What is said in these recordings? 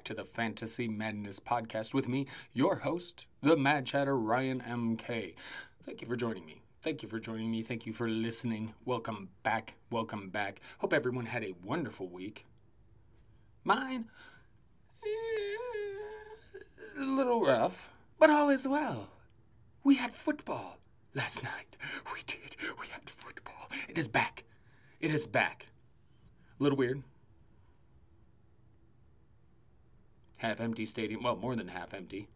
back to the Fantasy Madness podcast with me, your host, the Mad Chatter Ryan MK. Thank you for joining me. Thank you for joining me. Thank you for listening. Welcome back. Welcome back. Hope everyone had a wonderful week. Mine is a little rough, but all is well. We had football last night. We did. We had football. It is back. It is back. A little weird. Half empty stadium. Well, more than half empty.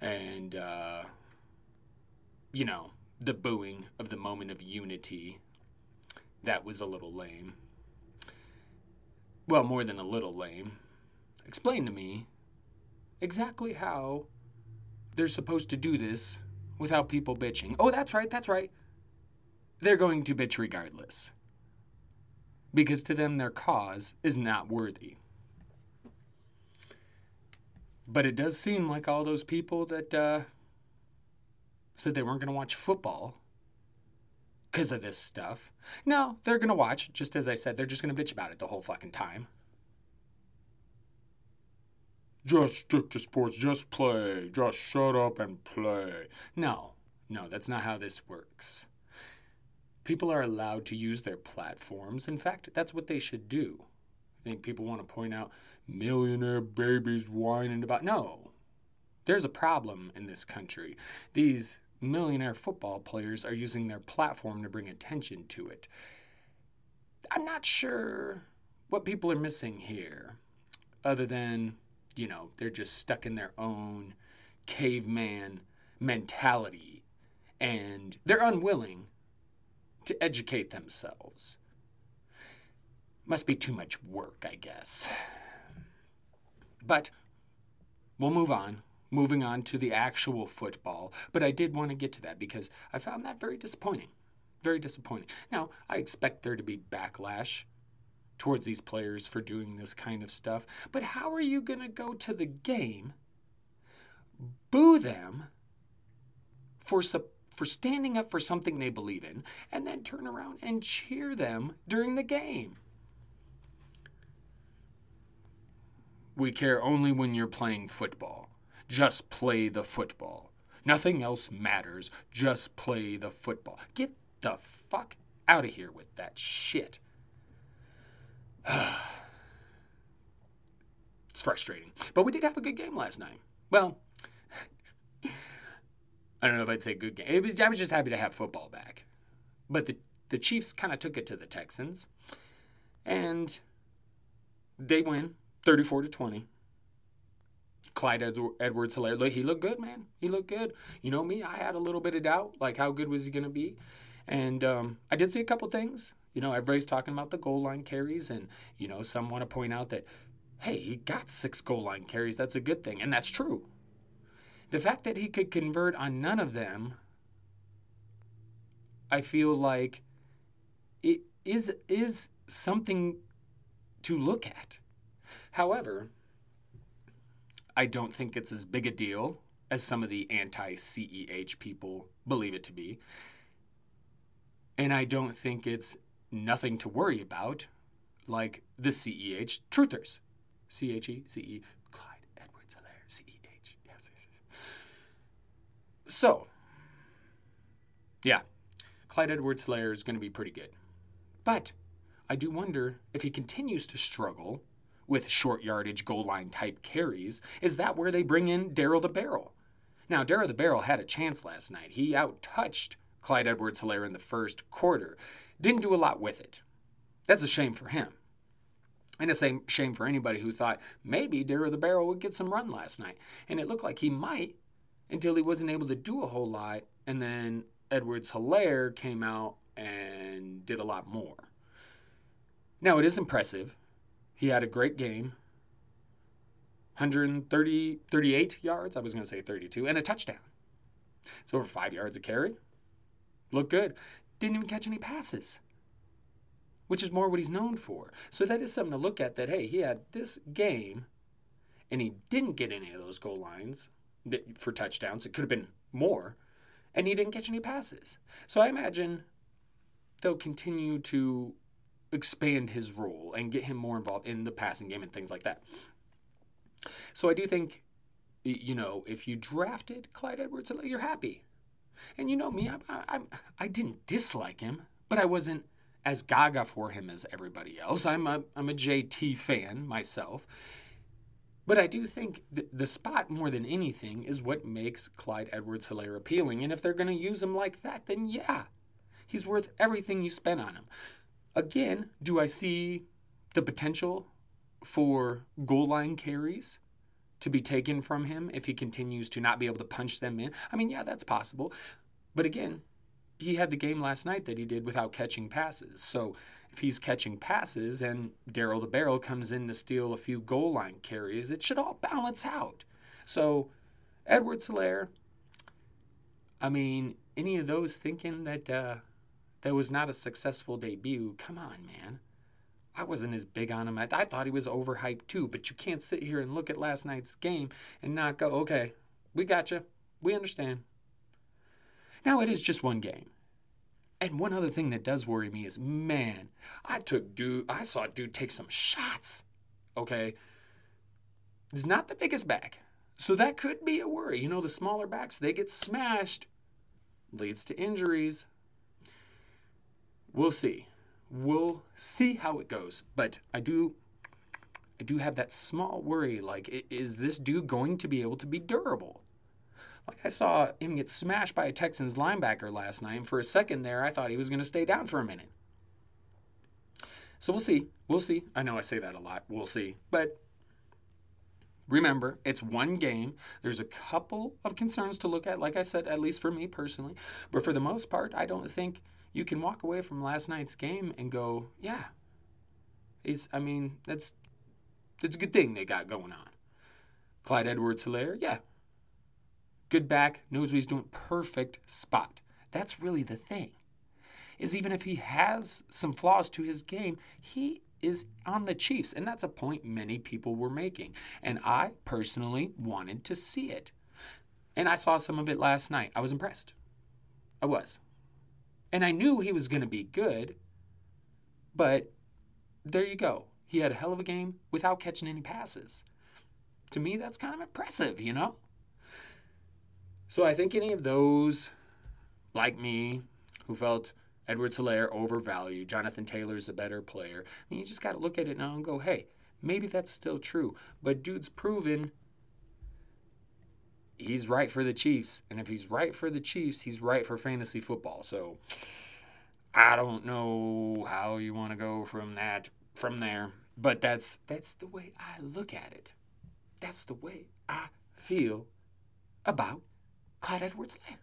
And, uh, you know, the booing of the moment of unity. That was a little lame. Well, more than a little lame. Explain to me exactly how they're supposed to do this without people bitching. Oh, that's right, that's right. They're going to bitch regardless. Because to them, their cause is not worthy. But it does seem like all those people that uh, said they weren't going to watch football because of this stuff. No, they're going to watch. Just as I said, they're just going to bitch about it the whole fucking time. Just stick to sports. Just play. Just shut up and play. No, no, that's not how this works. People are allowed to use their platforms. In fact, that's what they should do. I think people want to point out millionaire babies whining about. No, there's a problem in this country. These millionaire football players are using their platform to bring attention to it. I'm not sure what people are missing here, other than, you know, they're just stuck in their own caveman mentality and they're unwilling to educate themselves. Must be too much work, I guess. But we'll move on. Moving on to the actual football. But I did want to get to that because I found that very disappointing. Very disappointing. Now, I expect there to be backlash towards these players for doing this kind of stuff. But how are you going to go to the game, boo them for for standing up for something they believe in, and then turn around and cheer them during the game? We care only when you're playing football. Just play the football. Nothing else matters. Just play the football. Get the fuck out of here with that shit. it's frustrating. But we did have a good game last night. Well, I don't know if I'd say good game. Was, I was just happy to have football back. But the, the Chiefs kind of took it to the Texans. And they win. 34 to 20. Clyde Edwards Helaire. Look, he looked good, man. He looked good. You know me, I had a little bit of doubt, like how good was he going to be? And um, I did see a couple things. You know, everybody's talking about the goal line carries, and, you know, some want to point out that, hey, he got six goal line carries. That's a good thing. And that's true. The fact that he could convert on none of them, I feel like it is is something to look at. However, I don't think it's as big a deal as some of the anti CEH people believe it to be. And I don't think it's nothing to worry about like the CEH truthers. C H E C E, Clyde Edwards Helaire, C E H. Yes, yes, yes. So, yeah, Clyde Edwards Helaire is going to be pretty good. But I do wonder if he continues to struggle with short yardage goal line type carries, is that where they bring in Daryl the Barrel? Now, Daryl the Barrel had a chance last night. He outtouched Clyde Edwards Helaire in the first quarter. Didn't do a lot with it. That's a shame for him. And a shame for anybody who thought maybe Daryl the Barrel would get some run last night. And it looked like he might until he wasn't able to do a whole lot. And then Edwards Helaire came out and did a lot more. Now, it is impressive he had a great game 130, 38 yards. I was going to say 32, and a touchdown. It's over five yards a carry. Looked good. Didn't even catch any passes, which is more what he's known for. So that is something to look at that, hey, he had this game and he didn't get any of those goal lines for touchdowns. It could have been more, and he didn't catch any passes. So I imagine they'll continue to expand his role and get him more involved in the passing game and things like that. So I do think, you know, if you drafted Clyde Edwards, uh, you're happy. And you know me, I, I, I didn't dislike him, but I wasn't as gaga for him as everybody else. I'm a, I'm a JT fan myself. But I do think th- the spot, more than anything, is what makes Clyde Edwards Helaire appealing. And if they're going to use him like that, then yeah, he's worth everything you spent on him. Again, do I see the potential for goal line carries to be taken from him if he continues to not be able to punch them in? I mean, yeah, that's possible. But again, he had the game last night that he did without catching passes. So if he's catching passes and Daryl the Barrel comes in to steal a few goal line carries, it should all balance out. So Edwards Helaire, I mean, any of those thinking that uh, that was not a successful debut, come on, man. I wasn't as big on him. I, I thought he was overhyped too, but you can't sit here and look at last night's game and not go, okay, we got you. We understand. Now it is just one game. And one other thing that does worry me is, man, I took dude, I saw dude take some shots. Okay, he's not the biggest back, so that could be a worry. You know, the smaller backs they get smashed, leads to injuries. We'll see. We'll see how it goes. But I do, I do have that small worry. Like, is this dude going to be able to be durable? Like I saw him get smashed by a Texans linebacker last night, and for a second there, I thought he was going to stay down for a minute. So we'll see. We'll see. I know I say that a lot. We'll see. But remember, it's one game. There's a couple of concerns to look at, like I said, at least for me personally. But for the most part, I don't think you can walk away from last night's game and go, yeah, he's, I mean, that's, that's a good thing they got going on. Clyde Edwards Helaire, yeah, Good back, knows what he's doing, perfect spot. That's really the thing. Is even if he has some flaws to his game, he is on the Chiefs. And that's a point many people were making. And I personally wanted to see it. And I saw some of it last night. I was impressed. I was. And I knew he was going to be good. But there you go. He had a hell of a game without catching any passes. To me, that's kind of impressive, you know? So I think any of those, like me, who felt Edward Helaire overvalued, Jonathan Taylor's a better player, I mean, you just got to look at it now and go, hey, maybe that's still true. But dude's proven he's right for the Chiefs. And if he's right for the Chiefs, he's right for fantasy football. So I don't know how you want to go from that from there. But that's that's the way I look at it. That's the way I feel about Clyde Edwards Helaire.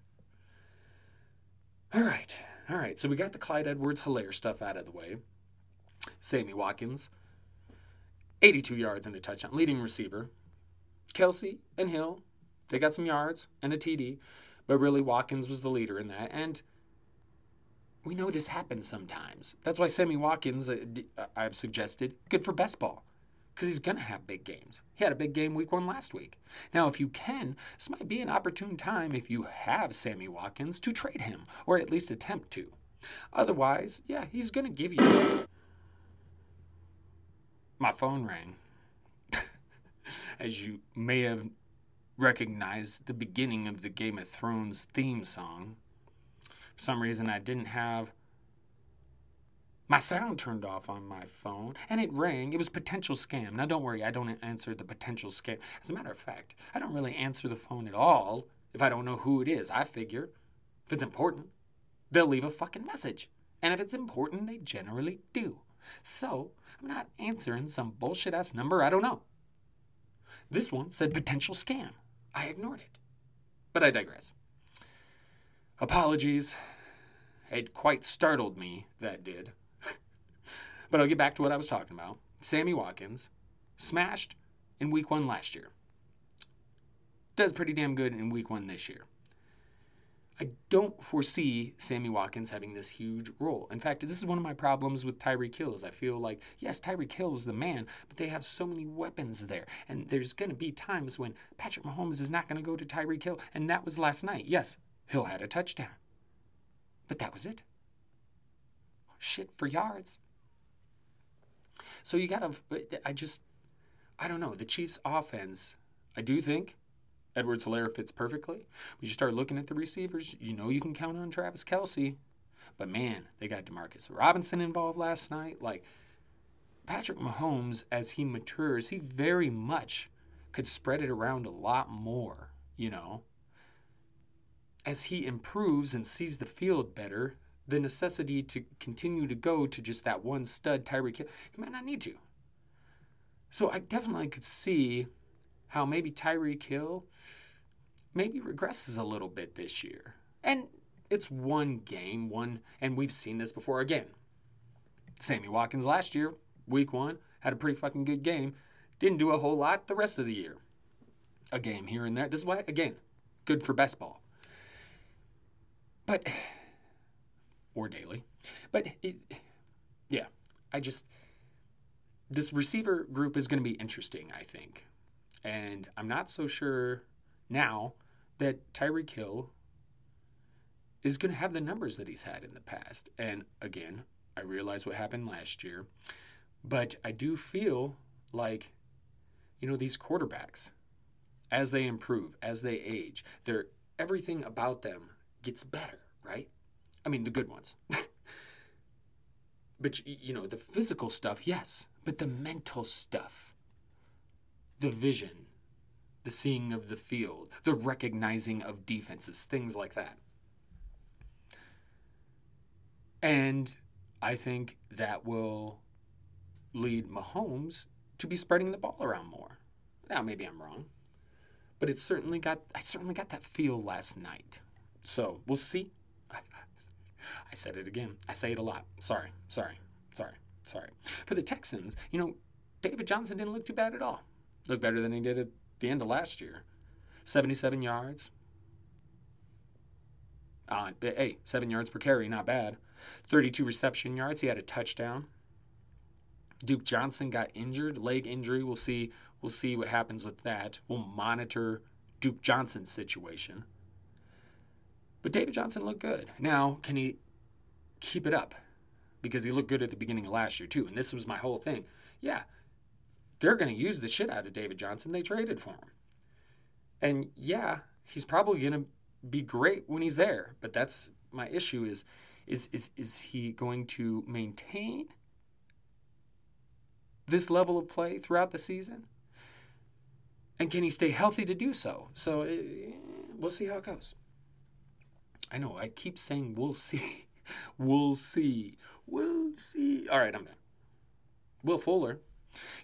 All right, all right. So we got the Clyde Edwards Helaire stuff out of the way. Sammy Watkins, 82 yards and a touchdown, leading receiver. Kelsey and Hill, they got some yards and a TD, but really Watkins was the leader in that. And we know this happens sometimes. That's why Sammy Watkins, uh, uh I've suggested, good for best ball because he's going to have big games. He had a big game week one last week. Now, if you can, this might be an opportune time if you have Sammy Watkins to trade him, or at least attempt to. Otherwise, yeah, he's going to give you some. My phone rang. As you may have recognized the beginning of the Game of Thrones theme song. For some reason, I didn't have my sound turned off on my phone and it rang. It was potential scam. Now, don't worry, I don't answer the potential scam. As a matter of fact, I don't really answer the phone at all if I don't know who it is. I figure if it's important, they'll leave a fucking message. And if it's important, they generally do. So, I'm not answering some bullshit ass number I don't know. This one said potential scam. I ignored it. But I digress. Apologies. It quite startled me, that did. But I'll get back to what I was talking about. Sammy Watkins smashed in week one last year. Does pretty damn good in week one this year. I don't foresee Sammy Watkins having this huge role. In fact, this is one of my problems with Tyreek Hill. Is I feel like yes, Tyreek Hill is the man, but they have so many weapons there, and there's going to be times when Patrick Mahomes is not going to go to Tyreek Hill, and that was last night. Yes, Hill had a touchdown, but that was it. Shit for yards. So you got to, I just, I don't know. The Chiefs' offense, I do think Edwards Helaire fits perfectly. But you start looking at the receivers, you know you can count on Travis Kelce. But man, they got Demarcus Robinson involved last night. Like, Patrick Mahomes, as he matures, he very much could spread it around a lot more, you know. As he improves and sees the field better, the necessity to continue to go to just that one stud Tyreek Hill, he might not need to. So I definitely could see how maybe Tyreek Hill maybe regresses a little bit this year. And it's one game, one, and we've seen this before. Again, Sammy Watkins last year, week one, had a pretty fucking good game. Didn't do a whole lot the rest of the year. A game here and there. This is why, again, good for best ball. But, or daily. But, it, yeah, I just, this receiver group is going to be interesting, I think. And I'm not so sure now that Tyreek Hill is going to have the numbers that he's had in the past. And again, I realize what happened last year, but I do feel like, you know, these quarterbacks, as they improve, as they age, they're everything about them gets better, right? I mean, the good ones. but you know, the physical stuff, yes, but the mental stuff, the vision, the seeing of the field, the recognizing of defenses, things like that. And I think that will lead Mahomes to be spreading the ball around more. Now maybe I'm wrong. But it certainly got I certainly got that feel last night. So we'll see. I said it again. I say it a lot. Sorry, sorry, sorry, sorry. For the Texans, you know, David Johnson didn't look too bad at all. Looked better than he did at the end of last year. 77 yards. Uh, hey, seven yards per carry, not bad. 32 reception yards. He had a touchdown. Duke Johnson got injured, leg injury. We'll see. We'll see what happens with that. We'll monitor Duke Johnson's situation. But David Johnson looked good. Now, can he keep it up? Because he looked good at the beginning of last year too. And this was my whole thing. Yeah, they're going to use the shit out of David Johnson. They traded for him. And yeah, he's probably going to be great when he's there. But that's my issue is is is is he going to maintain this level of play throughout the season? And can he stay healthy to do so? So uh, we'll see how it goes. I know I keep saying we'll see. we'll see. We'll see. All right, I'm done. Will Fuller.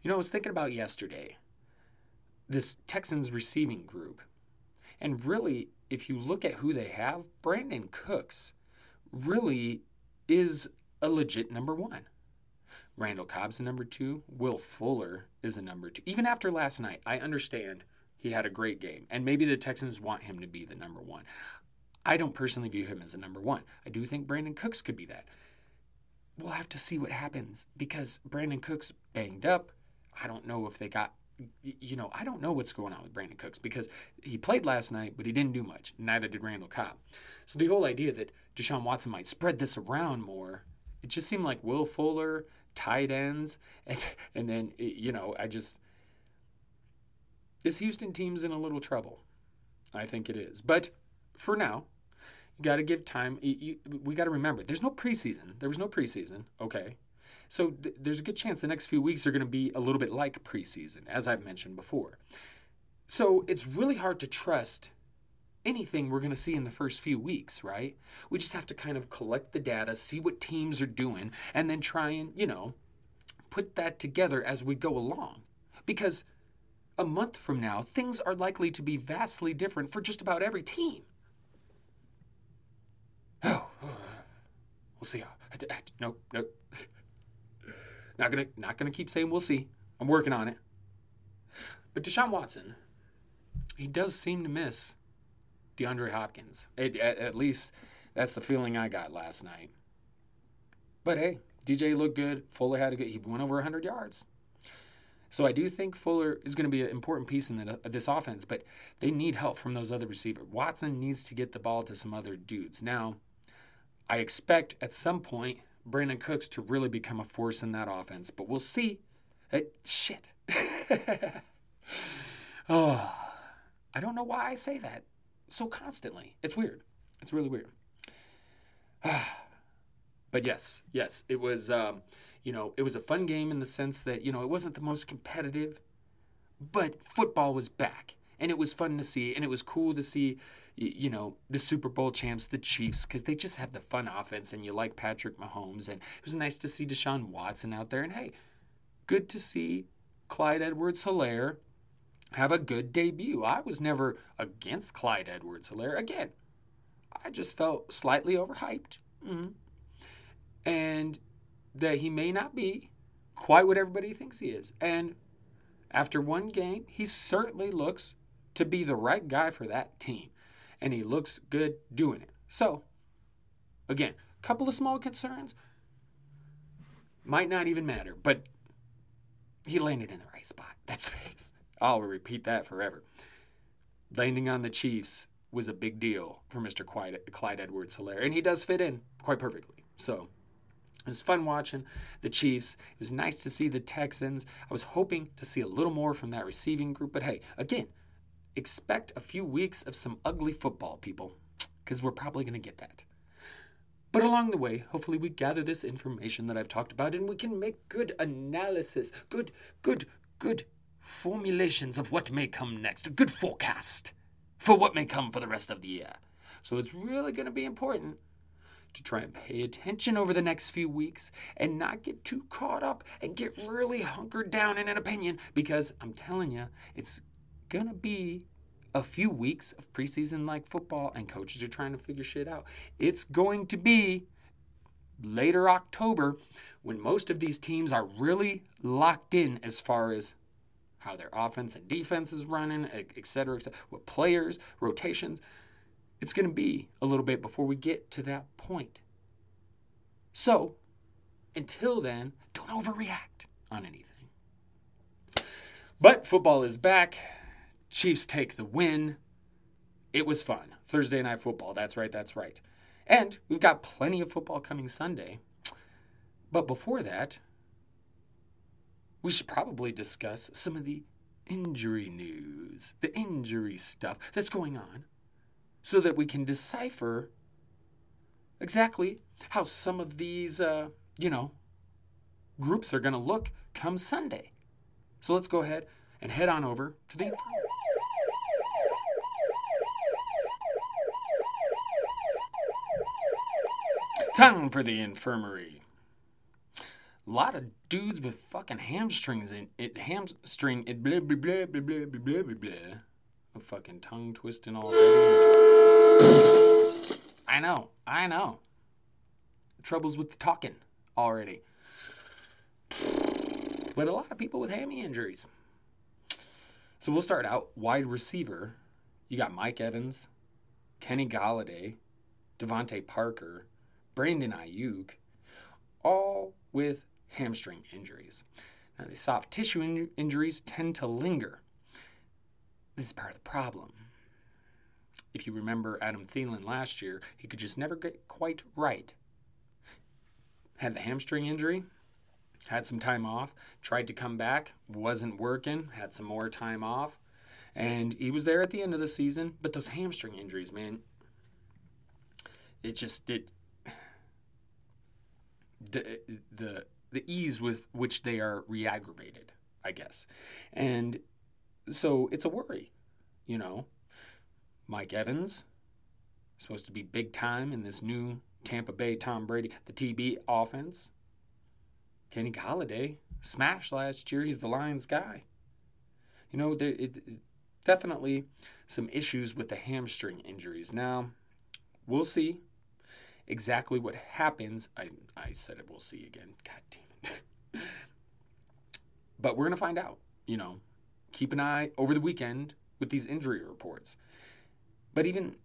You know, I was thinking about yesterday this Texans receiving group. And really, if you look at who they have, Brandin Cooks really is a legit number one. Randall Cobb's a number two. Will Fuller is a number two. Even after last night, I understand he had a great game. And maybe the Texans want him to be the number one. I don't personally view him as a number one. I do think Brandin Cooks could be that. We'll have to see what happens because Brandin Cooks banged up. I don't know if they got you know, I don't know what's going on with Brandin Cooks because he played last night, but he didn't do much. Neither did Randall Cobb. So the whole idea that Deshaun Watson might spread this around more, it just seemed like Will Fuller, tight ends, and, and then, you know, I just. This Houston team's in a little trouble. I think it is. But for now, you got to give time. You, you, we got to remember, there's no preseason. There was no preseason, okay? So th- there's a good chance the next few weeks are going to be a little bit like preseason, as I've mentioned before. So it's really hard to trust anything we're going to see in the first few weeks, right? We just have to kind of collect the data, see what teams are doing, and then try and, you know, put that together as we go along. Because a month from now, things are likely to be vastly different for just about every team. Oh, we'll see. Nope, nope. Not gonna, not gonna keep saying we'll see. I'm working on it. But Deshaun Watson, he does seem to miss DeAndre Hopkins. At, at least that's the feeling I got last night. But hey, DJ looked good. Fuller had a good. He went over 100 yards. So I do think Fuller is going to be an important piece in the, this offense, but they need help from those other receivers. Watson needs to get the ball to some other dudes. Now, I expect at some point Brandin Cooks to really become a force in that offense, but we'll see. Uh, shit. oh, I don't know why I say that so constantly. It's weird. It's really weird. but yes, yes, it was. Um, you know, it was a fun game in the sense that you know it wasn't the most competitive, but football was back, and it was fun to see, and it was cool to see. You know, the Super Bowl champs, the Chiefs, because they just have the fun offense, and you like Patrick Mahomes. And it was nice to see Deshaun Watson out there. And hey, good to see Clyde Edwards Helaire have a good debut. I was never against Clyde Edwards Helaire. Again, I just felt slightly overhyped. Mm-hmm. And that he may not be quite what everybody thinks he is. And after one game, he certainly looks to be the right guy for that team. And he looks good doing it. So, again, a couple of small concerns might not even matter, but he landed in the right spot. That's I'll repeat that forever. Landing on the Chiefs was a big deal for Mr. Clyde, Clyde Edwards Helaire, and he does fit in quite perfectly. So, it was fun watching the Chiefs. It was nice to see the Texans. I was hoping to see a little more from that receiving group, but hey, again, expect a few weeks of some ugly football, people, because we're probably going to get that. But along the way, hopefully, we gather this information that I've talked about and we can make good analysis, good, good, good formulations of what may come next, a good forecast for what may come for the rest of the year. So it's really going to be important to try and pay attention over the next few weeks and not get too caught up and get really hunkered down in an opinion because I'm telling you, it's going to be a few weeks of preseason like football and coaches are trying to figure shit out. It's going to be later October when most of these teams are really locked in as far as how their offense and defense is running, et cetera, et cetera, what players, rotations. It's going to be a little bit before we get to that point. So, until then, don't overreact on anything. But football is back. Chiefs take the win. It was fun. Thursday night football. That's right, that's right. And we've got plenty of football coming Sunday. But before that, we should probably discuss some of the injury news, the injury stuff that's going on so that we can decipher exactly how some of these, uh, you know, groups are going to look come Sunday. So let's go ahead and head on over to the Time for the infirmary. A lot of dudes with fucking hamstrings in it, hamstring, it, blah, blah, blah, blah, blah, blah, blah, blah a fucking tongue twisting. Just... I know, I know. Troubles with the talking already. But a lot of people with hammy injuries. So we'll start out wide receiver. You got Mike Evans, Kenny Golladay, DeVante Parker, Brandon Aiyuk, all with hamstring injuries. Now, the soft tissue in- injuries tend to linger. This is part of the problem. If you remember Adam Thielen last year, he could just never get quite right. Had the hamstring injury, had some time off, tried to come back, wasn't working, had some more time off, and he was there at the end of the season. But those hamstring injuries, man, it just it the the the ease with which they are re-aggravated, I guess, and so it's a worry, you know. Mike Evans, supposed to be big time in this new Tampa Bay Tom Brady, the TB offense. Kenny Golladay smashed last year. He's the Lions guy. You know, there it, it, definitely some issues with the hamstring injuries. Now, we'll see exactly what happens. I I said it. We'll see again. God damn it. but we're gonna find out. You know, keep an eye over the weekend with these injury reports. But even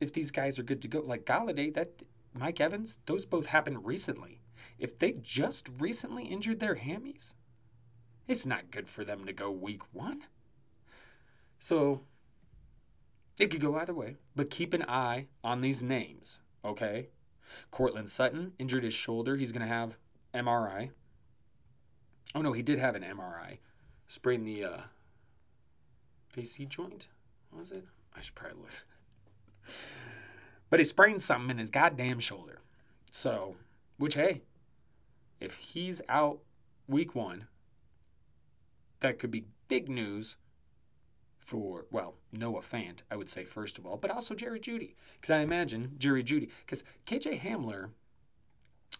if these guys are good to go, like Golladay, that Mike Evans, those both happened recently. If they just recently injured their hammies, it's not good for them to go week one. So it could go either way, but keep an eye on these names, okay? Courtland Sutton injured his shoulder. He's going to have MRI. Oh no, he did have an MRI. Sprained the uh, AC joint. What was it? I should probably look. But he sprained something in his goddamn shoulder. So, which hey, if he's out week one, that could be big news for, well, Noah Fant, I would say, first of all, but also Jerry Jeudy. Because I imagine Jerry Jeudy, because KJ Hamler,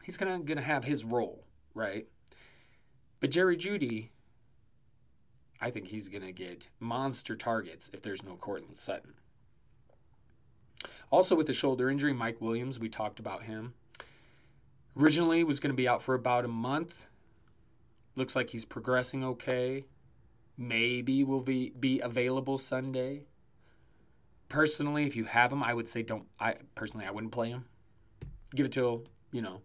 he's gonna, gonna have his role, right? But Jerry Jeudy, I think he's going to get monster targets if there's no Courtland Sutton. Also, with the shoulder injury, Mike Williams, we talked about him. Originally was going to be out for about a month. Looks like he's progressing okay. Maybe will be, be available Sunday. Personally, if you have him, I would say don't. I personally, I wouldn't play him. Give it till you know,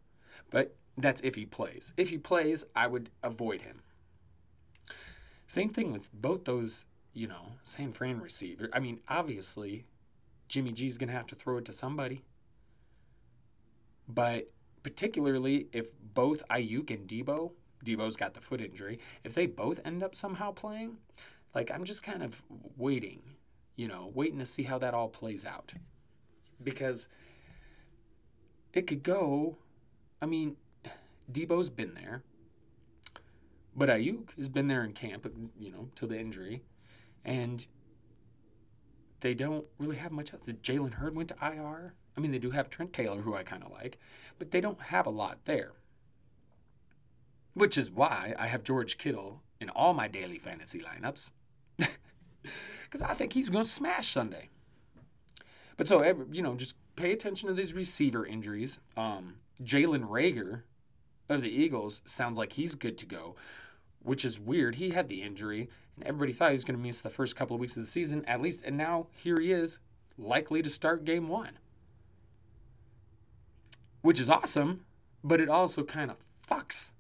but that's if he plays. If he plays, I would avoid him. Same thing with both those, you know, San Fran receiver. I mean, obviously, Jimmy G's to have to throw it to somebody. But particularly if both Aiyuk and Deebo, Deebo's got the foot injury, if they both end up somehow playing, like I'm just kind of waiting, you know, waiting to see how that all plays out. Because it could go, I mean, Deebo's been there. But Aiyuk has been there in camp, you know, till the injury. And they don't really have much else. Jalen Hurd went to IR. I mean, they do have Trent Taylor, who I kind of like, but they don't have a lot there. Which is why I have George Kittle in all my daily fantasy lineups. Because I think he's going to smash Sunday. But so, you know, just pay attention to these receiver injuries. Um, Jalen Reagor of the Eagles sounds like he's good to go, which is weird. He had the injury, and everybody thought he was going to miss the first couple of weeks of the season, at least, and now here he is, likely to start game one. Which is awesome, but it also kind of fucks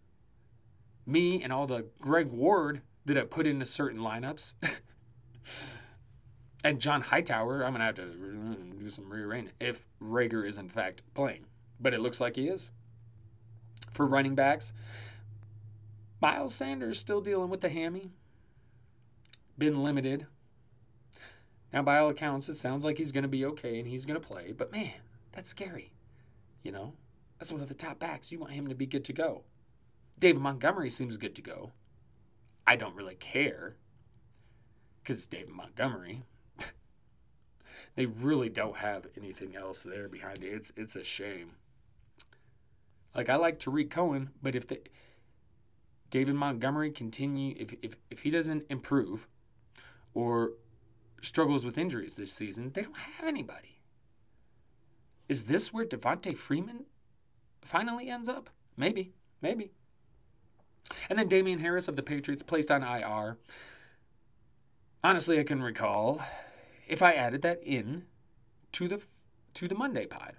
me and all the Greg Ward that I put into certain lineups. and John Hightower, I'm going to have to mm, do some rearranging if Reagor is in fact playing. But it looks like he is for running backs. Miles Sanders still dealing with the hammy. Been limited. Now, by all accounts, it sounds like he's going to be okay and he's going to play. But man, that's scary. You know, that's one of the top backs. You want him to be good to go. David Montgomery seems good to go. I don't really care because it's David Montgomery. they really don't have anything else there behind it. It's it's a shame. Like I like Tarik Cohen, but if the David Montgomery continue if, if if he doesn't improve or struggles with injuries this season, they don't have anybody. Is this where Devonta Freeman finally ends up? Maybe, maybe. And then Damien Harris of the Patriots placed on IR. Honestly, I can recall if I added that in to the to the Monday pod.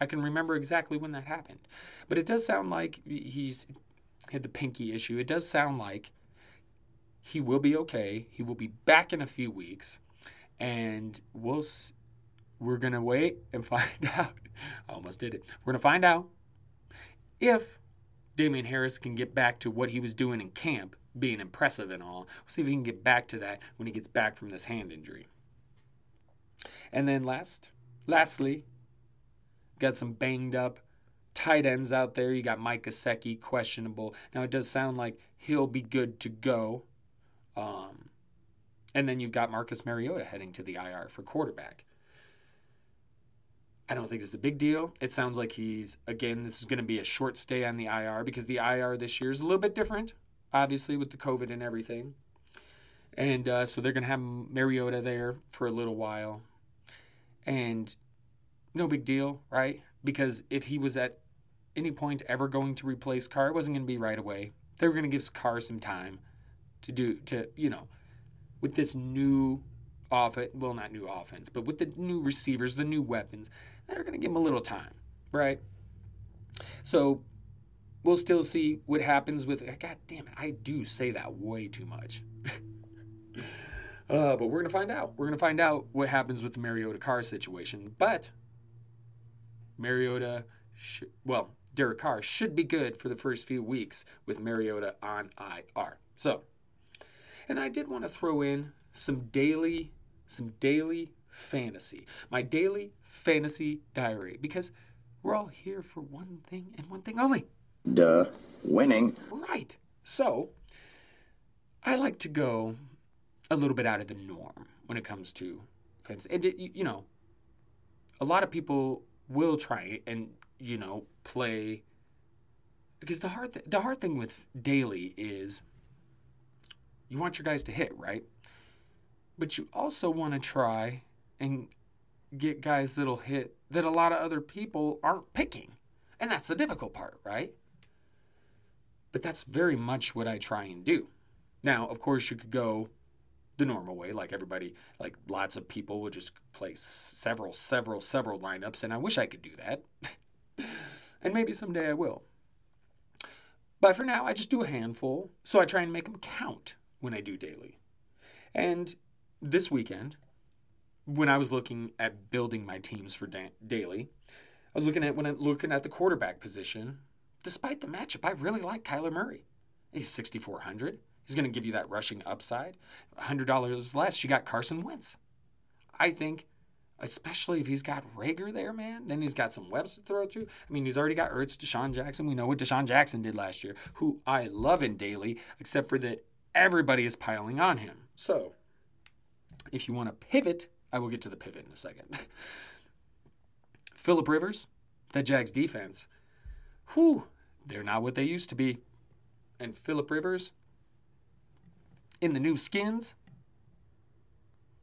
I can remember exactly when that happened. But it does sound like he's had the pinky issue. It does sound like he will be okay. He will be back in a few weeks, and we'll we're gonna wait and find out. I almost did it. We're gonna find out if Damien Harris can get back to what he was doing in camp, being impressive and all. We'll see if he can get back to that when he gets back from this hand injury. And then last, lastly, got some banged up tight ends out there. You got Mike Gesicki, questionable. Now it does sound like he'll be good to go. Um, and then you've got Marcus Mariota heading to the IR for quarterback. I don't think it's a big deal. It sounds like he's, again, this is going to be a short stay on the IR because the IR this year is a little bit different, obviously, with the COVID and everything. And uh, so they're going to have Mariota there for a little while. And no big deal, right? Because if he was at any point ever going to replace Carr, it wasn't going to be right away. They were going to give Carr some time to do, to, you know, with this new offense, well, not new offense, but with the new receivers, the new weapons, they're going to give him a little time, right? So we'll still see what happens with, God damn it, I do say that way too much. uh, but we're going to find out. We're going to find out what happens with the Mariota Carr situation. But Mariota should, well, Derek Carr should be good for the first few weeks with Mariota on IR. So, and I did want to throw in some daily, some daily fantasy, my daily fantasy diary, because we're all here for one thing and one thing only. Duh, winning. Right. So, I like to go a little bit out of the norm when it comes to fantasy. And, it, you know, a lot of people will try and, you know, play. Because the hard, th- the hard thing with daily is you want your guys to hit, right? But you also want to try and get guys that'll hit that a lot of other people aren't picking. And that's the difficult part, right? But that's very much what I try and do. Now, of course, you could go the normal way, like everybody, like lots of people would just play several, several, several lineups, and I wish I could do that. and maybe someday I will. But for now, I just do a handful, so I try and make them count when I do daily. And this weekend, when I was looking at building my teams for da- daily, I was looking at when I'm looking at the quarterback position. Despite the matchup, I really like Kyler Murray. He's 6,400. He's going to give you that rushing upside. $100 less, you got Carson Wentz. I think, especially if he's got Reagor there, man, then he's got some webs to throw to. I mean, he's already got Ertz, DeSean Jackson. We know what DeSean Jackson did last year, who I love in daily, except for that everybody is piling on him. So, if you want to pivot, I will get to the pivot in a second. Philip Rivers, that Jags defense, whew, they're not what they used to be. And Philip Rivers, in the new skins,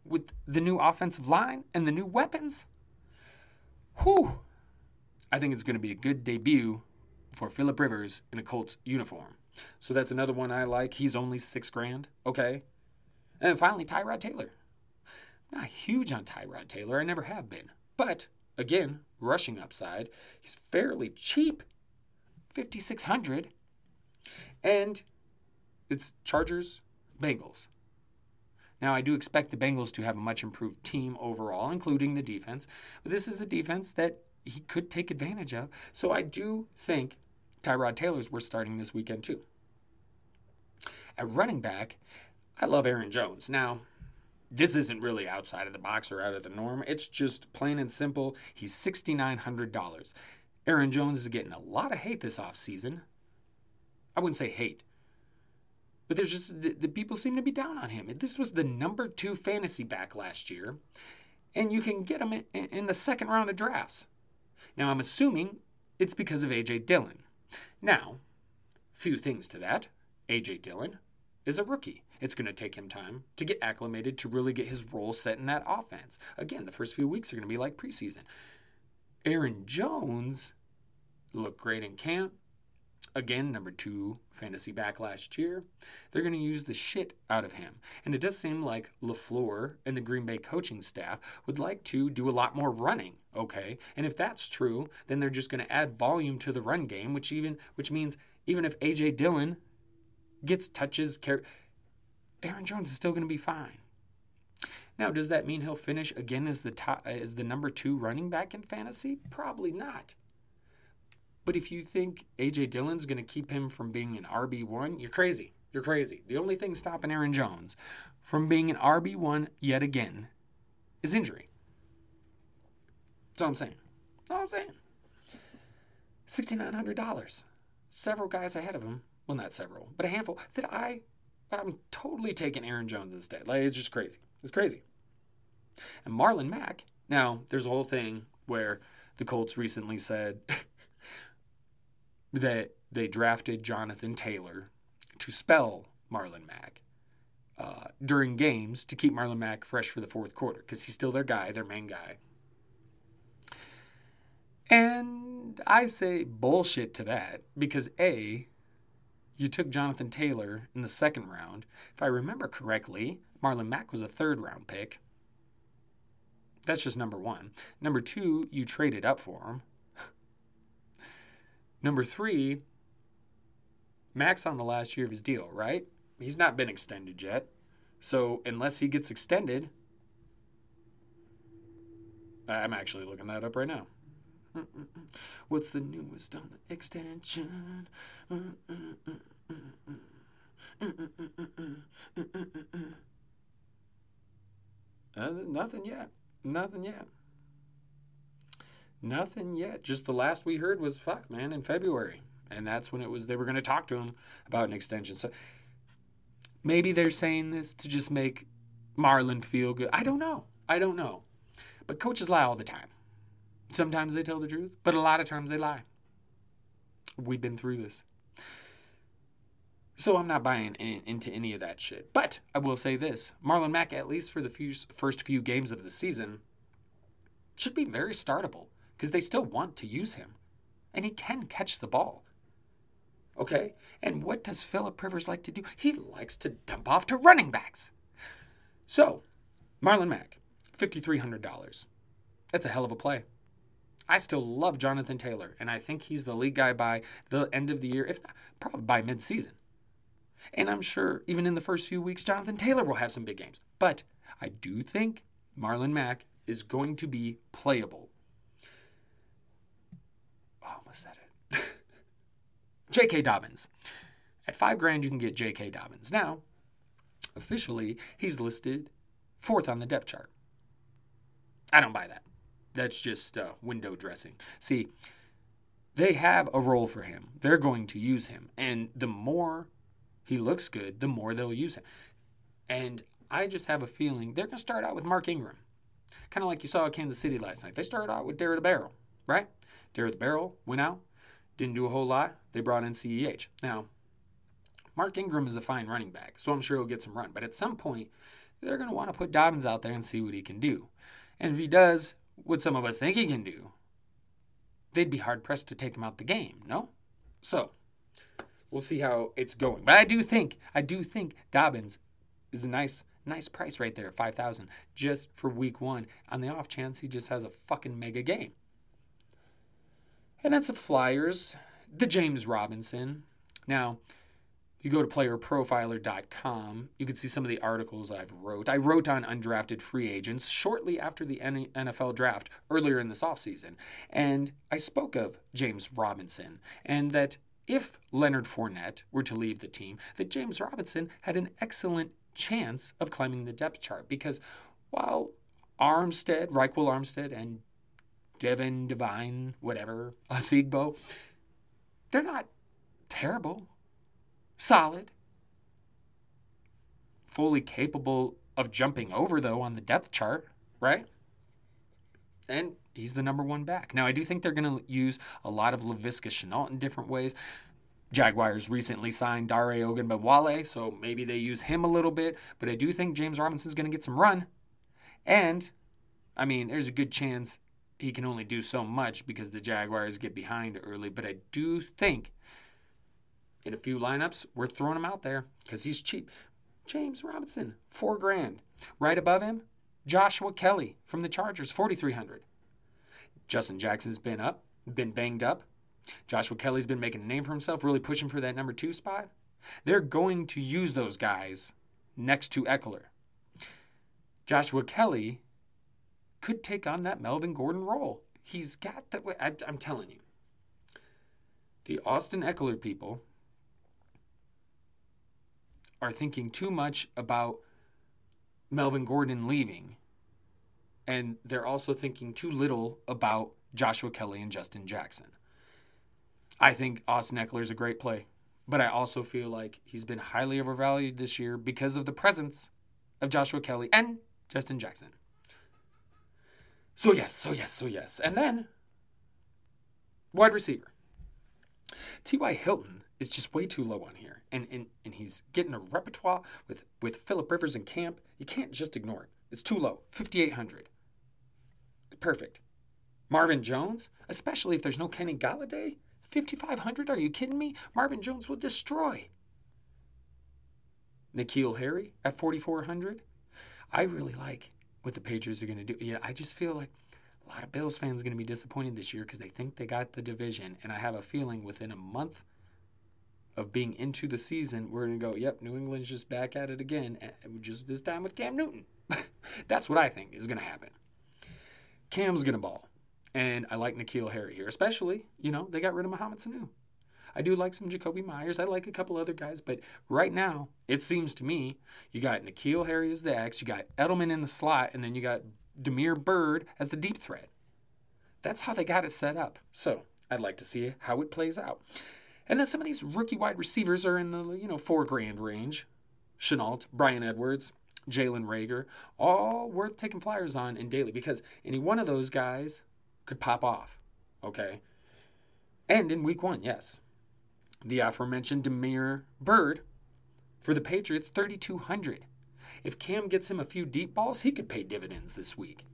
with the new offensive line and the new weapons, whew, I think it's going to be a good debut for Philip Rivers in a Colts uniform. So that's another one I like. He's only six grand. Okay. And finally, Tyrod Taylor. Not huge on Tyrod Taylor. I never have been. But again, rushing upside. He's fairly cheap. 5600 And it's Chargers, Bengals. Now, I do expect the Bengals to have a much improved team overall, including the defense. But this is a defense that he could take advantage of. So I do think Tyrod Taylor's worth starting this weekend, too. At running back, I love Aaron Jones. Now, this isn't really outside of the box or out of the norm. It's just plain and simple. He's $6,900. Aaron Jones is getting a lot of hate this offseason. I wouldn't say hate, but there's just the, the, people seem to be down on him. This was the number two fantasy back last year, and you can get him in, in the second round of drafts. Now, I'm assuming it's because of A.J. Dillon. Now, few things to that. A.J. Dillon is a rookie. It's going to take him time to get acclimated to really get his role set in that offense. Again, the first few weeks are going to be like preseason. Aaron Jones looked great in camp. Again, number two fantasy back last year. They're going to use the shit out of him. And it does seem like LaFleur and the Green Bay coaching staff would like to do a lot more running, okay? And if that's true, then they're just going to add volume to the run game, which even which means even if AJ Dillon gets touches, Aaron Jones is still going to be fine. Now, does that mean he'll finish again as the top, as the number two running back in fantasy? Probably not. But if you think AJ Dillon's going to keep him from being an RB one, you're crazy. You're crazy. The only thing stopping Aaron Jones from being an RB one yet again is injury. That's all I'm saying. That's all I'm saying. Sixty nine hundred dollars. Several guys ahead of him. Well, not several, but a handful that I I'm totally taking Aaron Jones instead. Like it's just crazy. It's crazy. And Marlon Mack. Now, there's a whole thing where the Colts recently said that they drafted Jonathan Taylor to spell Marlon Mack uh, during games to keep Marlon Mack fresh for the fourth quarter because he's still their guy, their main guy. And I say bullshit to that because A, you took Jonathan Taylor in the second round. If I remember correctly, Marlon Mack was a third round pick. That's just number one. Number two, you traded up for him. number three, Mack's on the last year of his deal, right? He's not been extended yet. So unless he gets extended, I'm actually looking that up right now. What's the newest on the extension? Uh, nothing yet. Nothing yet. Nothing yet. Just the last we heard was fuck, man, in February. And that's when it was they were going to talk to him about an extension. So maybe they're saying this to just make Marlon feel good. I don't know. I don't know. But coaches lie all the time. Sometimes they tell the truth, but a lot of times they lie. We've been through this. So I'm not buying in, into any of that shit. But I will say this Marlon Mack, at least for the few, first few games of the season, should be very startable because they still want to use him. And he can catch the ball. Okay? And what does Philip Rivers like to do? He likes to dump off to running backs. So, Marlon Mack, $5,300. That's a hell of a play. I still love Jonathan Taylor, and I think he's the lead guy by the end of the year, if not, probably by midseason. And I'm sure even in the first few weeks, Jonathan Taylor will have some big games. But I do think Marlon Mack is going to be playable. Oh, almost said it. J.K. Dobbins. At five grand, you can get J.K. Dobbins. Now, officially, he's listed fourth on the depth chart. I don't buy that. That's just uh, window dressing. See, they have a role for him. They're going to use him. And the more he looks good, the more they'll use him. And I just have a feeling they're going to start out with Mark Ingram. Kind of like you saw at Kansas City last night. They started out with the Darrel, right? The Darrel went out, didn't do a whole lot. They brought in CEH. Now, Mark Ingram is a fine running back, so I'm sure he'll get some run. But at some point, they're going to want to put Dobbins out there and see what he can do. And if he does what some of us think he can do, they'd be hard pressed to take him out the game, no? So, we'll see how it's going. But I do think, I do think Dobbins is a nice, nice price right there, five thousand, just for week one. On the off chance he just has a fucking mega game. And that's the Flyers, the James Robinson. Now, you go to playerprofiler.com, you can see some of the articles I've wrote. I wrote on undrafted free agents shortly after the NFL draft earlier in this offseason, and I spoke of James Robinson and that if Leonard Fournette were to leave the team, that James Robinson had an excellent chance of climbing the depth chart because while Armstead, Ryquell Armstead, and Devin Devine, whatever, Ozigbo, they're not terrible, solid, fully capable of jumping over, though, on the depth chart, right? And he's the number one back. Now, I do think they're going to use a lot of Laviska Shenault in different ways. Jaguars recently signed Dare Ogunbowale, so maybe they use him a little bit, but I do think James Robinson's going to get some run. And, I mean, there's a good chance he can only do so much because the Jaguars get behind early, but I do think in a few lineups, we're throwing him out there because he's cheap. James Robinson, four grand. Right above him, Joshua Kelly from the Chargers, 4,300. Justin Jackson's been up, been banged up. Joshua Kelly's been making a name for himself, really pushing for that number two spot. They're going to use those guys next to Ekeler. Joshua Kelly could take on that Melvin Gordon role. He's got that. I'm telling you. The Austin Ekeler people are thinking too much about Melvin Gordon leaving. And they're also thinking too little about Joshua Kelly and Justin Jackson. I think Austin Ekeler is a great play, but I also feel like he's been highly overvalued this year because of the presence of Joshua Kelly and Justin Jackson. So, yes, so, yes, so, yes. And then, wide receiver. T.Y. Hilton is just way too low on here. And, and, and he's getting a repertoire with, with Philip Rivers in camp. You can't just ignore it. It's too low. 5,800. Perfect. Marvin Jones, especially if there's no Kenny Golladay, 5,500? Are you kidding me? Marvin Jones will destroy. N'Keal Harry at 4,400. I really like what the Patriots are going to do. Yeah, I just feel like a lot of Bills fans are going to be disappointed this year because they think they got the division. And I have a feeling within a month of being into the season, we're going to go, yep, New England's just back at it again, just this time with Cam Newton. That's what I think is going to happen. Cam's going to ball. And I like N'Keal Harry here, especially, you know, they got rid of Mohamed Sanu. I do like some Jakobi Meyers. I like a couple other guys, but right now, it seems to me, you got N'Keal Harry as the X, you got Edelman in the slot, and then you got Damiere Byrd as the deep threat. That's how they got it set up. So I'd like to see how it plays out. And then some of these rookie wide receivers are in the you know four grand range. Shenault, Bryan Edwards, Jalen Reagor, all worth taking flyers on in daily because any one of those guys could pop off. Okay. And in week one, yes. The aforementioned Damiere Byrd for the Patriots, 3,200. If Cam gets him a few deep balls, he could pay dividends this week.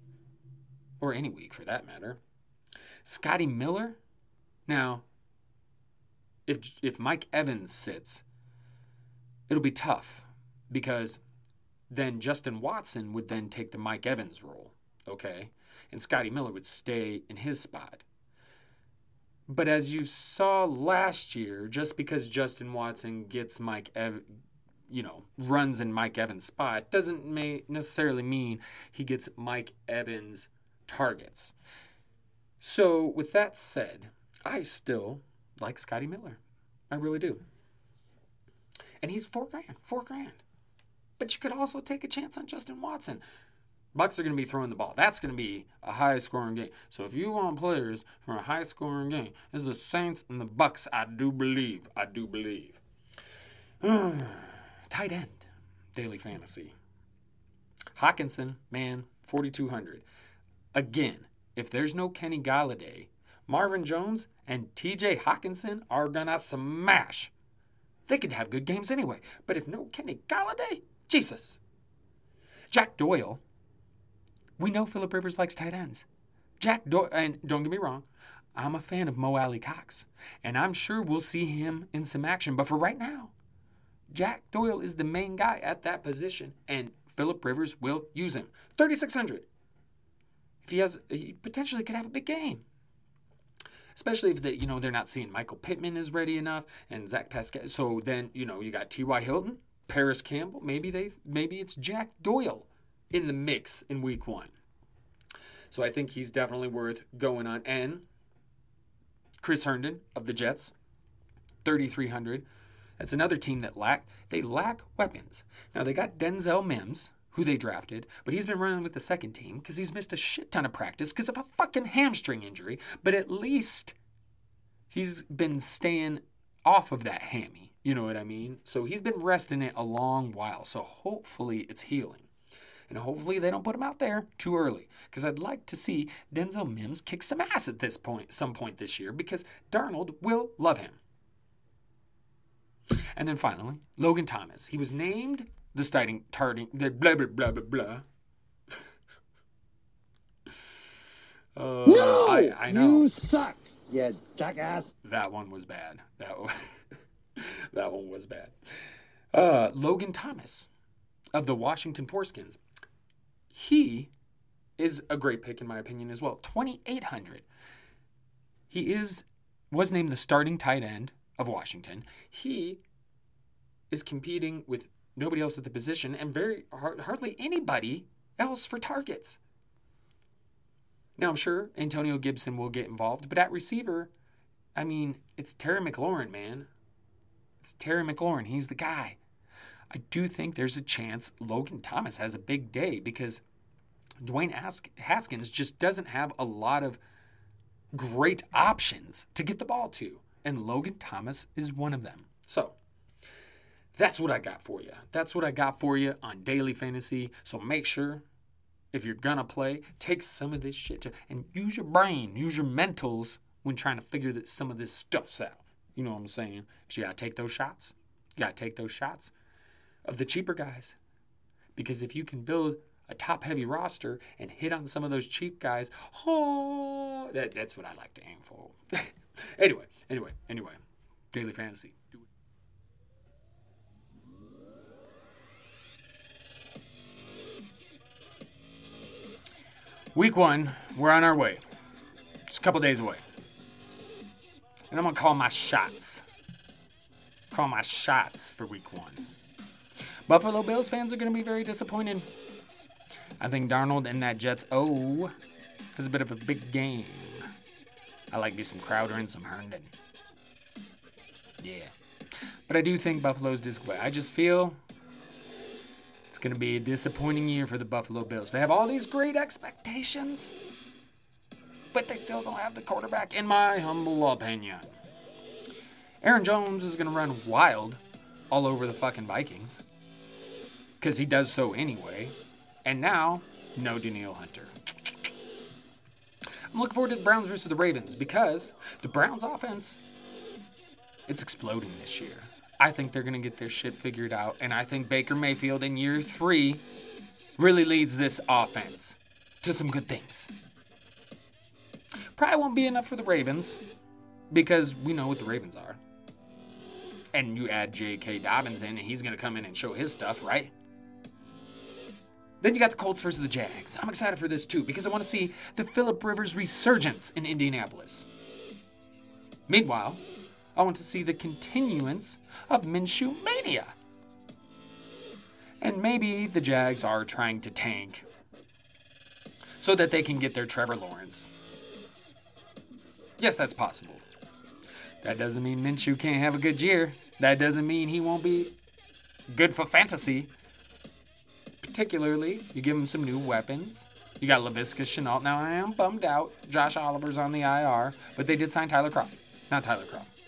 Or any week for that matter. Scotty Miller? Now, if, if Mike Evans sits, it'll be tough because then Justin Watson would then take the Mike Evans role, okay? And Scotty Miller would stay in his spot. But as you saw last year, just because Justin Watson gets Mike Ev- you know, runs in Mike Evans' spot doesn't may necessarily mean he gets Mike Evans' targets. So, with that said, I still like Scotty Miller. I really do. And he's four grand, four grand. But you could also take a chance on Justin Watson. Bucks are going to be throwing the ball. That's going to be a high scoring game. So if you want players for a high scoring game, it's the Saints and the Bucks. I do believe. I do believe. Tight end, daily fantasy. Hockenson, man, 4,200. Again, if there's no Kenny Golladay, Marvin Jones and TJ Hockenson are gonna smash. They could have good games anyway, but if no Kenny Golladay, Jesus. Jack Doyle. We know Philip Rivers likes tight ends. Jack Doyle, and don't get me wrong, I'm a fan of Mo Alie-Cox, and I'm sure we'll see him in some action. But for right now, Jack Doyle is the main guy at that position, and Philip Rivers will use him. 3,600. If he has, he potentially could have a big game. Especially if they, you know, they're not seeing Michael Pittman is ready enough and Zach Pascal. So then, you know, you got T.Y. Hilton, Parris Campbell. Maybe they, maybe it's Jack Doyle in the mix in Week One. So I think he's definitely worth going on. And Chris Herndon of the Jets, 3,300. That's another team that lack they lack weapons. Now they got Denzel Mims, who they drafted, but he's been running with the second team because he's missed a shit ton of practice because of a fucking hamstring injury. But at least he's been staying off of that hammy. You know what I mean? So he's been resting it a long while. So hopefully it's healing. And hopefully they don't put him out there too early. Because I'd like to see Denzel Mims kick some ass at this point, some point this year, because Darnold will love him. And then finally, Logan Thomas. He was named the starting tarting the blah blah blah blah blah. Uh, no, I, I know. you suck, you jackass. That one was bad. That one, that one was bad. Uh, Logan Thomas of the Washington Foreskins. He is a great pick in my opinion as well. Twenty eight hundred. He is was named the starting tight end of Washington. He is competing with nobody else at the position and very hardly anybody else for targets. Now, I'm sure Antonio Gibson will get involved, but at receiver, I mean, it's Terry McLaurin, man. It's Terry McLaurin. He's the guy. I do think there's a chance Logan Thomas has a big day because Dwayne Haskins just doesn't have a lot of great options to get the ball to, and Logan Thomas is one of them. So, that's what I got for you. That's what I got for you on daily fantasy. So make sure if you're gonna play, take some of this shit to, and use your brain, use your mentals when trying to figure that some of this stuff's out. You know what I'm saying? You gotta take those shots. You gotta take those shots of the cheaper guys. Because if you can build a top heavy roster and hit on some of those cheap guys, oh, that, that's what I like to aim for. anyway, anyway, anyway, daily fantasy. Week one, we're on our way. Just a couple days away. And I'm going to call my shots. Call my shots for week one. Buffalo Bills fans are going to be very disappointed. I think Darnold and that Jets O has a bit of a big game. I like me some Crowder and some Herndon. Yeah. But I do think Buffalo's disappointed. I just feel going to be a disappointing year for the Buffalo Bills. They have all these great expectations, but they still don't have the quarterback, in my humble opinion. Aaron Jones is going to run wild all over the fucking Vikings because he does so anyway. And now, no Danielle Hunter. I'm looking forward to the Browns versus the Ravens because the Browns offense it's exploding this year. I think they're going to get their shit figured out and I think Baker Mayfield in year 3 really leads this offense to some good things. Probably won't be enough for the Ravens because we know what the Ravens are. And you add J.K. Dobbins in and he's going to come in and show his stuff, right? Then you got the Colts versus the Jags. I'm excited for this too because I want to see the Philip Rivers resurgence in Indianapolis. Meanwhile, I want to see the continuance of Minshew mania. And maybe the Jags are trying to tank so that they can get their Trevor Lawrence. Yes, that's possible. That doesn't mean Minshew can't have a good year. That doesn't mean he won't be good for fantasy particularly, you give him some new weapons. You got Laviska Shenault. Now, I am bummed out. Josh Oliver's on the IR, but they did sign Tyler Croft. Not Tyler Kroft.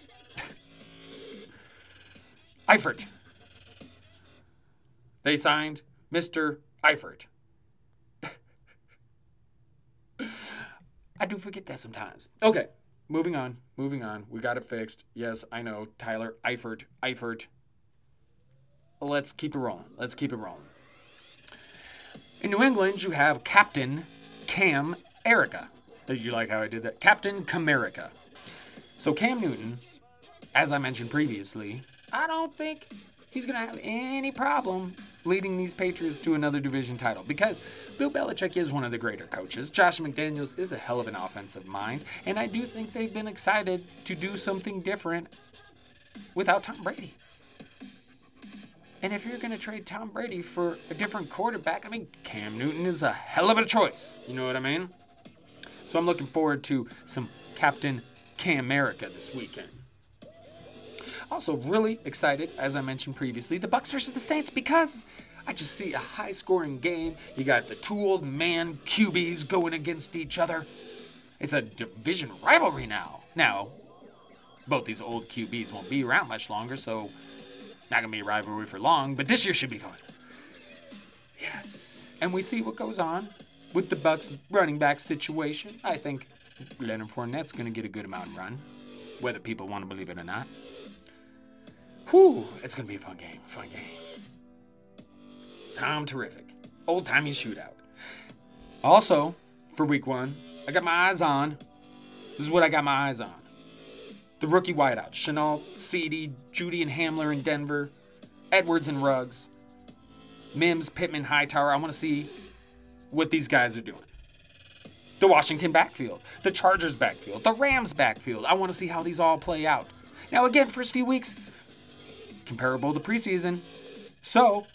Eifert. They signed Mr. Eifert. I do forget that sometimes. Okay, moving on. Moving on. We got it fixed. Yes, I know. Tyler Eifert. Eifert. Let's keep it rolling. Let's keep it rolling. In New England, you have Captain Cam Erica. You like how I did that? Captain Camerica. So Cam Newton, as I mentioned previously, I don't think he's going to have any problem leading these Patriots to another division title because Bill Belichick is one of the greater coaches. Josh McDaniels is a hell of an offensive mind, and I do think they've been excited to do something different without Tom Brady. And if you're going to trade Tom Brady for a different quarterback, I mean, Cam Newton is a hell of a choice. You know what I mean? So I'm looking forward to some Captain Cam America this weekend. Also, really excited, as I mentioned previously, the Bucks versus the Saints because I just see a high-scoring game. You got the two old man QBs going against each other. It's a division rivalry now. Now, both these old QBs won't be around much longer, so not gonna be a rivalry for long, but this year should be fun. Yes. And we see what goes on with the Bucks running back situation. I think Leonard Fournette's gonna get a good amount of run, whether people want to believe it or not. Whew, it's gonna be a fun game. Fun game. Tom terrific. Old timey shootout. Also, for week one, I got my eyes on. This is what I got my eyes on. The rookie wideouts, Shenault, CeeDee, Jeudy, and Hamler in Denver, Edwards and Ruggs, Mims, Pittman, Hightower. I want to see what these guys are doing. The Washington backfield, the Chargers backfield, the Rams backfield. I want to see how these all play out. Now, again, first few weeks, comparable to preseason. So,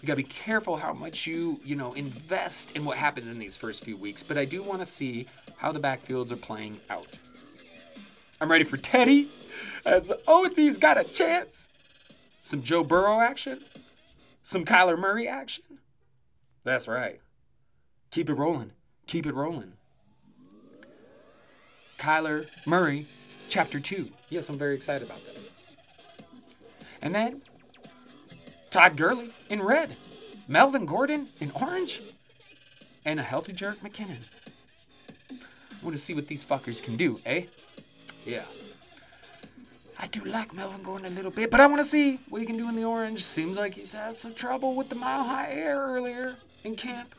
you gotta be careful how much you, you know, invest in what happens in these first few weeks. But I do want to see how the backfields are playing out. I'm ready for Teddy as OT's got a chance. Some Joe Burrow action. Some Kyler Murray action. That's right. Keep it rolling. Keep it rolling. Kyler Murray, Chapter 2. Yes, I'm very excited about that. And then Todd Gurley in red, Melvin Gordon in orange, and a healthy Jerick McKinnon. I want to see what these fuckers can do, eh? Yeah. I do like Melvin Gordon a little bit, but I want to see what he can do in the orange. Seems like he's had some trouble with the mile high air earlier in camp.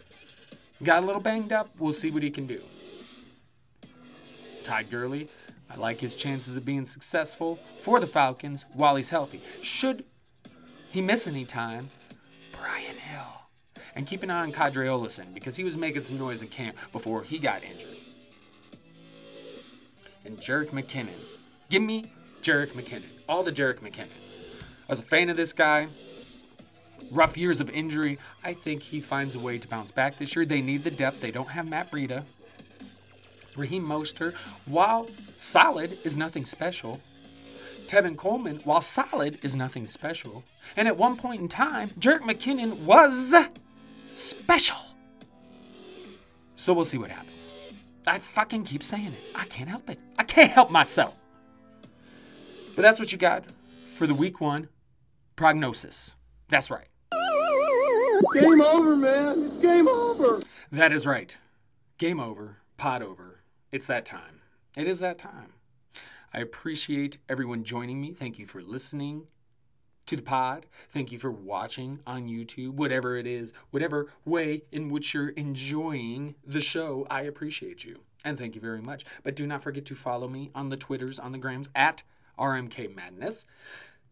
Got a little banged up. We'll see what he can do. Ty Gurley, I like his chances of being successful for the Falcons while he's healthy. Should he miss any time, Brian Hill. And keep an eye on Qadree Ollison because he was making some noise in camp before he got injured and Jerick McKinnon. Give me Jerick McKinnon. All the Jerick McKinnon. I was a fan of this guy. Rough years of injury. I think he finds a way to bounce back this year. They need the depth. They don't have Matt Breida. Raheem Mostert, while solid, is nothing special. Tevin Coleman, while solid, is nothing special. And at one point in time, Jerick McKinnon was special. So we'll see what happens. I fucking keep saying it. I can't help it. I can't help myself. But that's what you got for the week one prognosis. That's right. Game over, man. It's game over. That is right. Game over. Pod over. It's that time. It is that time. I appreciate everyone joining me. Thank you for listening to the pod. Thank you for watching on YouTube, whatever it is, whatever way in which you're enjoying the show. I appreciate you. And thank you very much. But do not forget to follow me on the Twitters, on the Grams, at RMK Madness.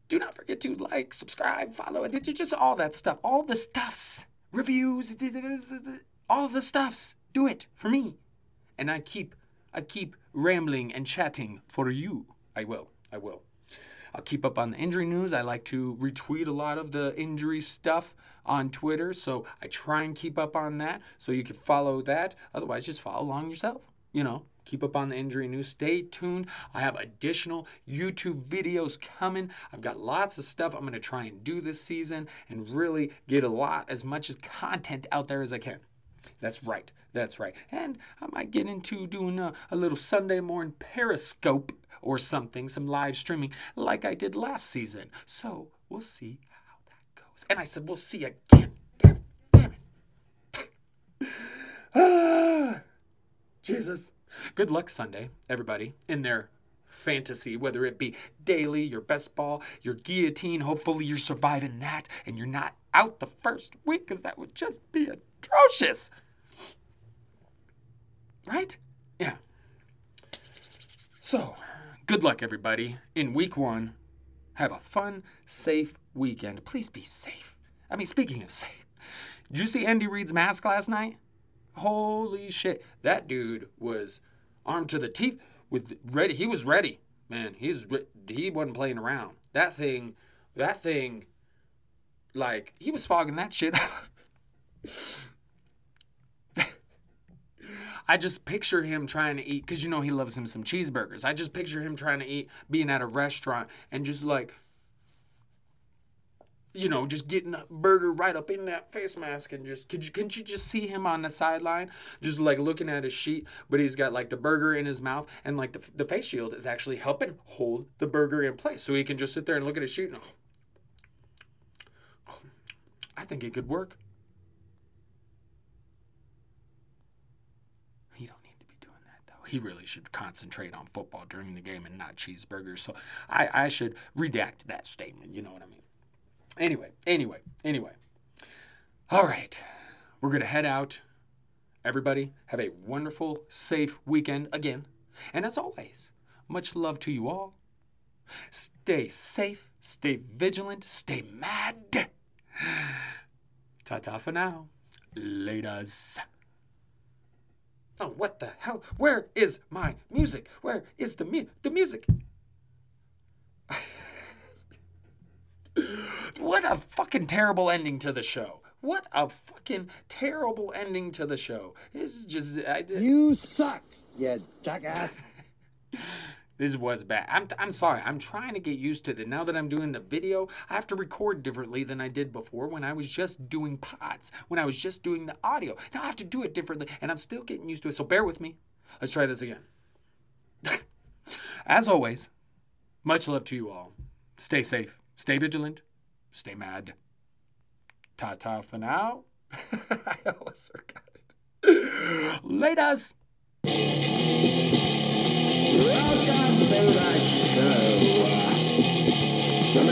Do not forget to like, subscribe, follow, just all that stuff. All the stuffs. Reviews, all the stuffs. Do it for me. And I keep I keep rambling and chatting for you. I will. I will. I'll keep up on the injury news. I like to retweet a lot of the injury stuff on Twitter, so I try and keep up on that so you can follow that. Otherwise, just follow along yourself. You know, keep up on the injury news. Stay tuned. I have additional YouTube videos coming. I've got lots of stuff I'm going to try and do this season and really get a lot, as much content out there as I can. That's right. That's right. And I might get into doing a, a little Sunday morning Periscope or something, some live streaming like I did last season. So we'll see how that goes. And I said, we'll see again. Damn, damn it. ah, Jesus. Good luck Sunday, everybody, in their fantasy, whether it be daily, your best ball, your guillotine. Hopefully, you're surviving that and you're not out the first week because that would just be atrocious. Right? Yeah. So, good luck, everybody. In week one, have a fun, safe weekend. Please be safe. I mean, speaking of safe, did you see Andy Reid's mask last night? Holy shit. That dude was armed to the teeth with ready. He was ready, man. He's he wasn't playing around. That thing, that thing, like he was fogging that shit. I just picture him trying to eat because you know he loves him some cheeseburgers. I just picture him trying to eat, being at a restaurant and just like, you know, just getting a burger right up in that face mask and just could you couldn't you just see him on the sideline just like looking at his sheet, but he's got like the burger in his mouth and like the, the face shield is actually helping hold the burger in place so he can just sit there and look at his sheet and oh, I think it could work. He really should concentrate on football during the game and not cheeseburgers. So I, I should redact that statement. You know what I mean? Anyway, anyway, anyway. All right. We're going to head out. Everybody, have a wonderful, safe weekend again. And as always, much love to you all. Stay safe, stay vigilant, stay mad. Ta ta for now. Laters. Oh, what the hell? Where is my music? Where is the mu- the music? what a fucking terrible ending to the show. What a fucking terrible ending to the show. This is just I, You suck, you jackass. This was bad. I'm, I'm sorry. I'm trying to get used to it. Now that I'm doing the video, I have to record differently than I did before when I was just doing pods, when I was just doing the audio. Now I have to do it differently, and I'm still getting used to it. So bear with me. Let's try this again. As always, much love to you all. Stay safe, stay vigilant, stay mad. Ta ta for now. I almost forgot it. Laters. Welcome to the show. The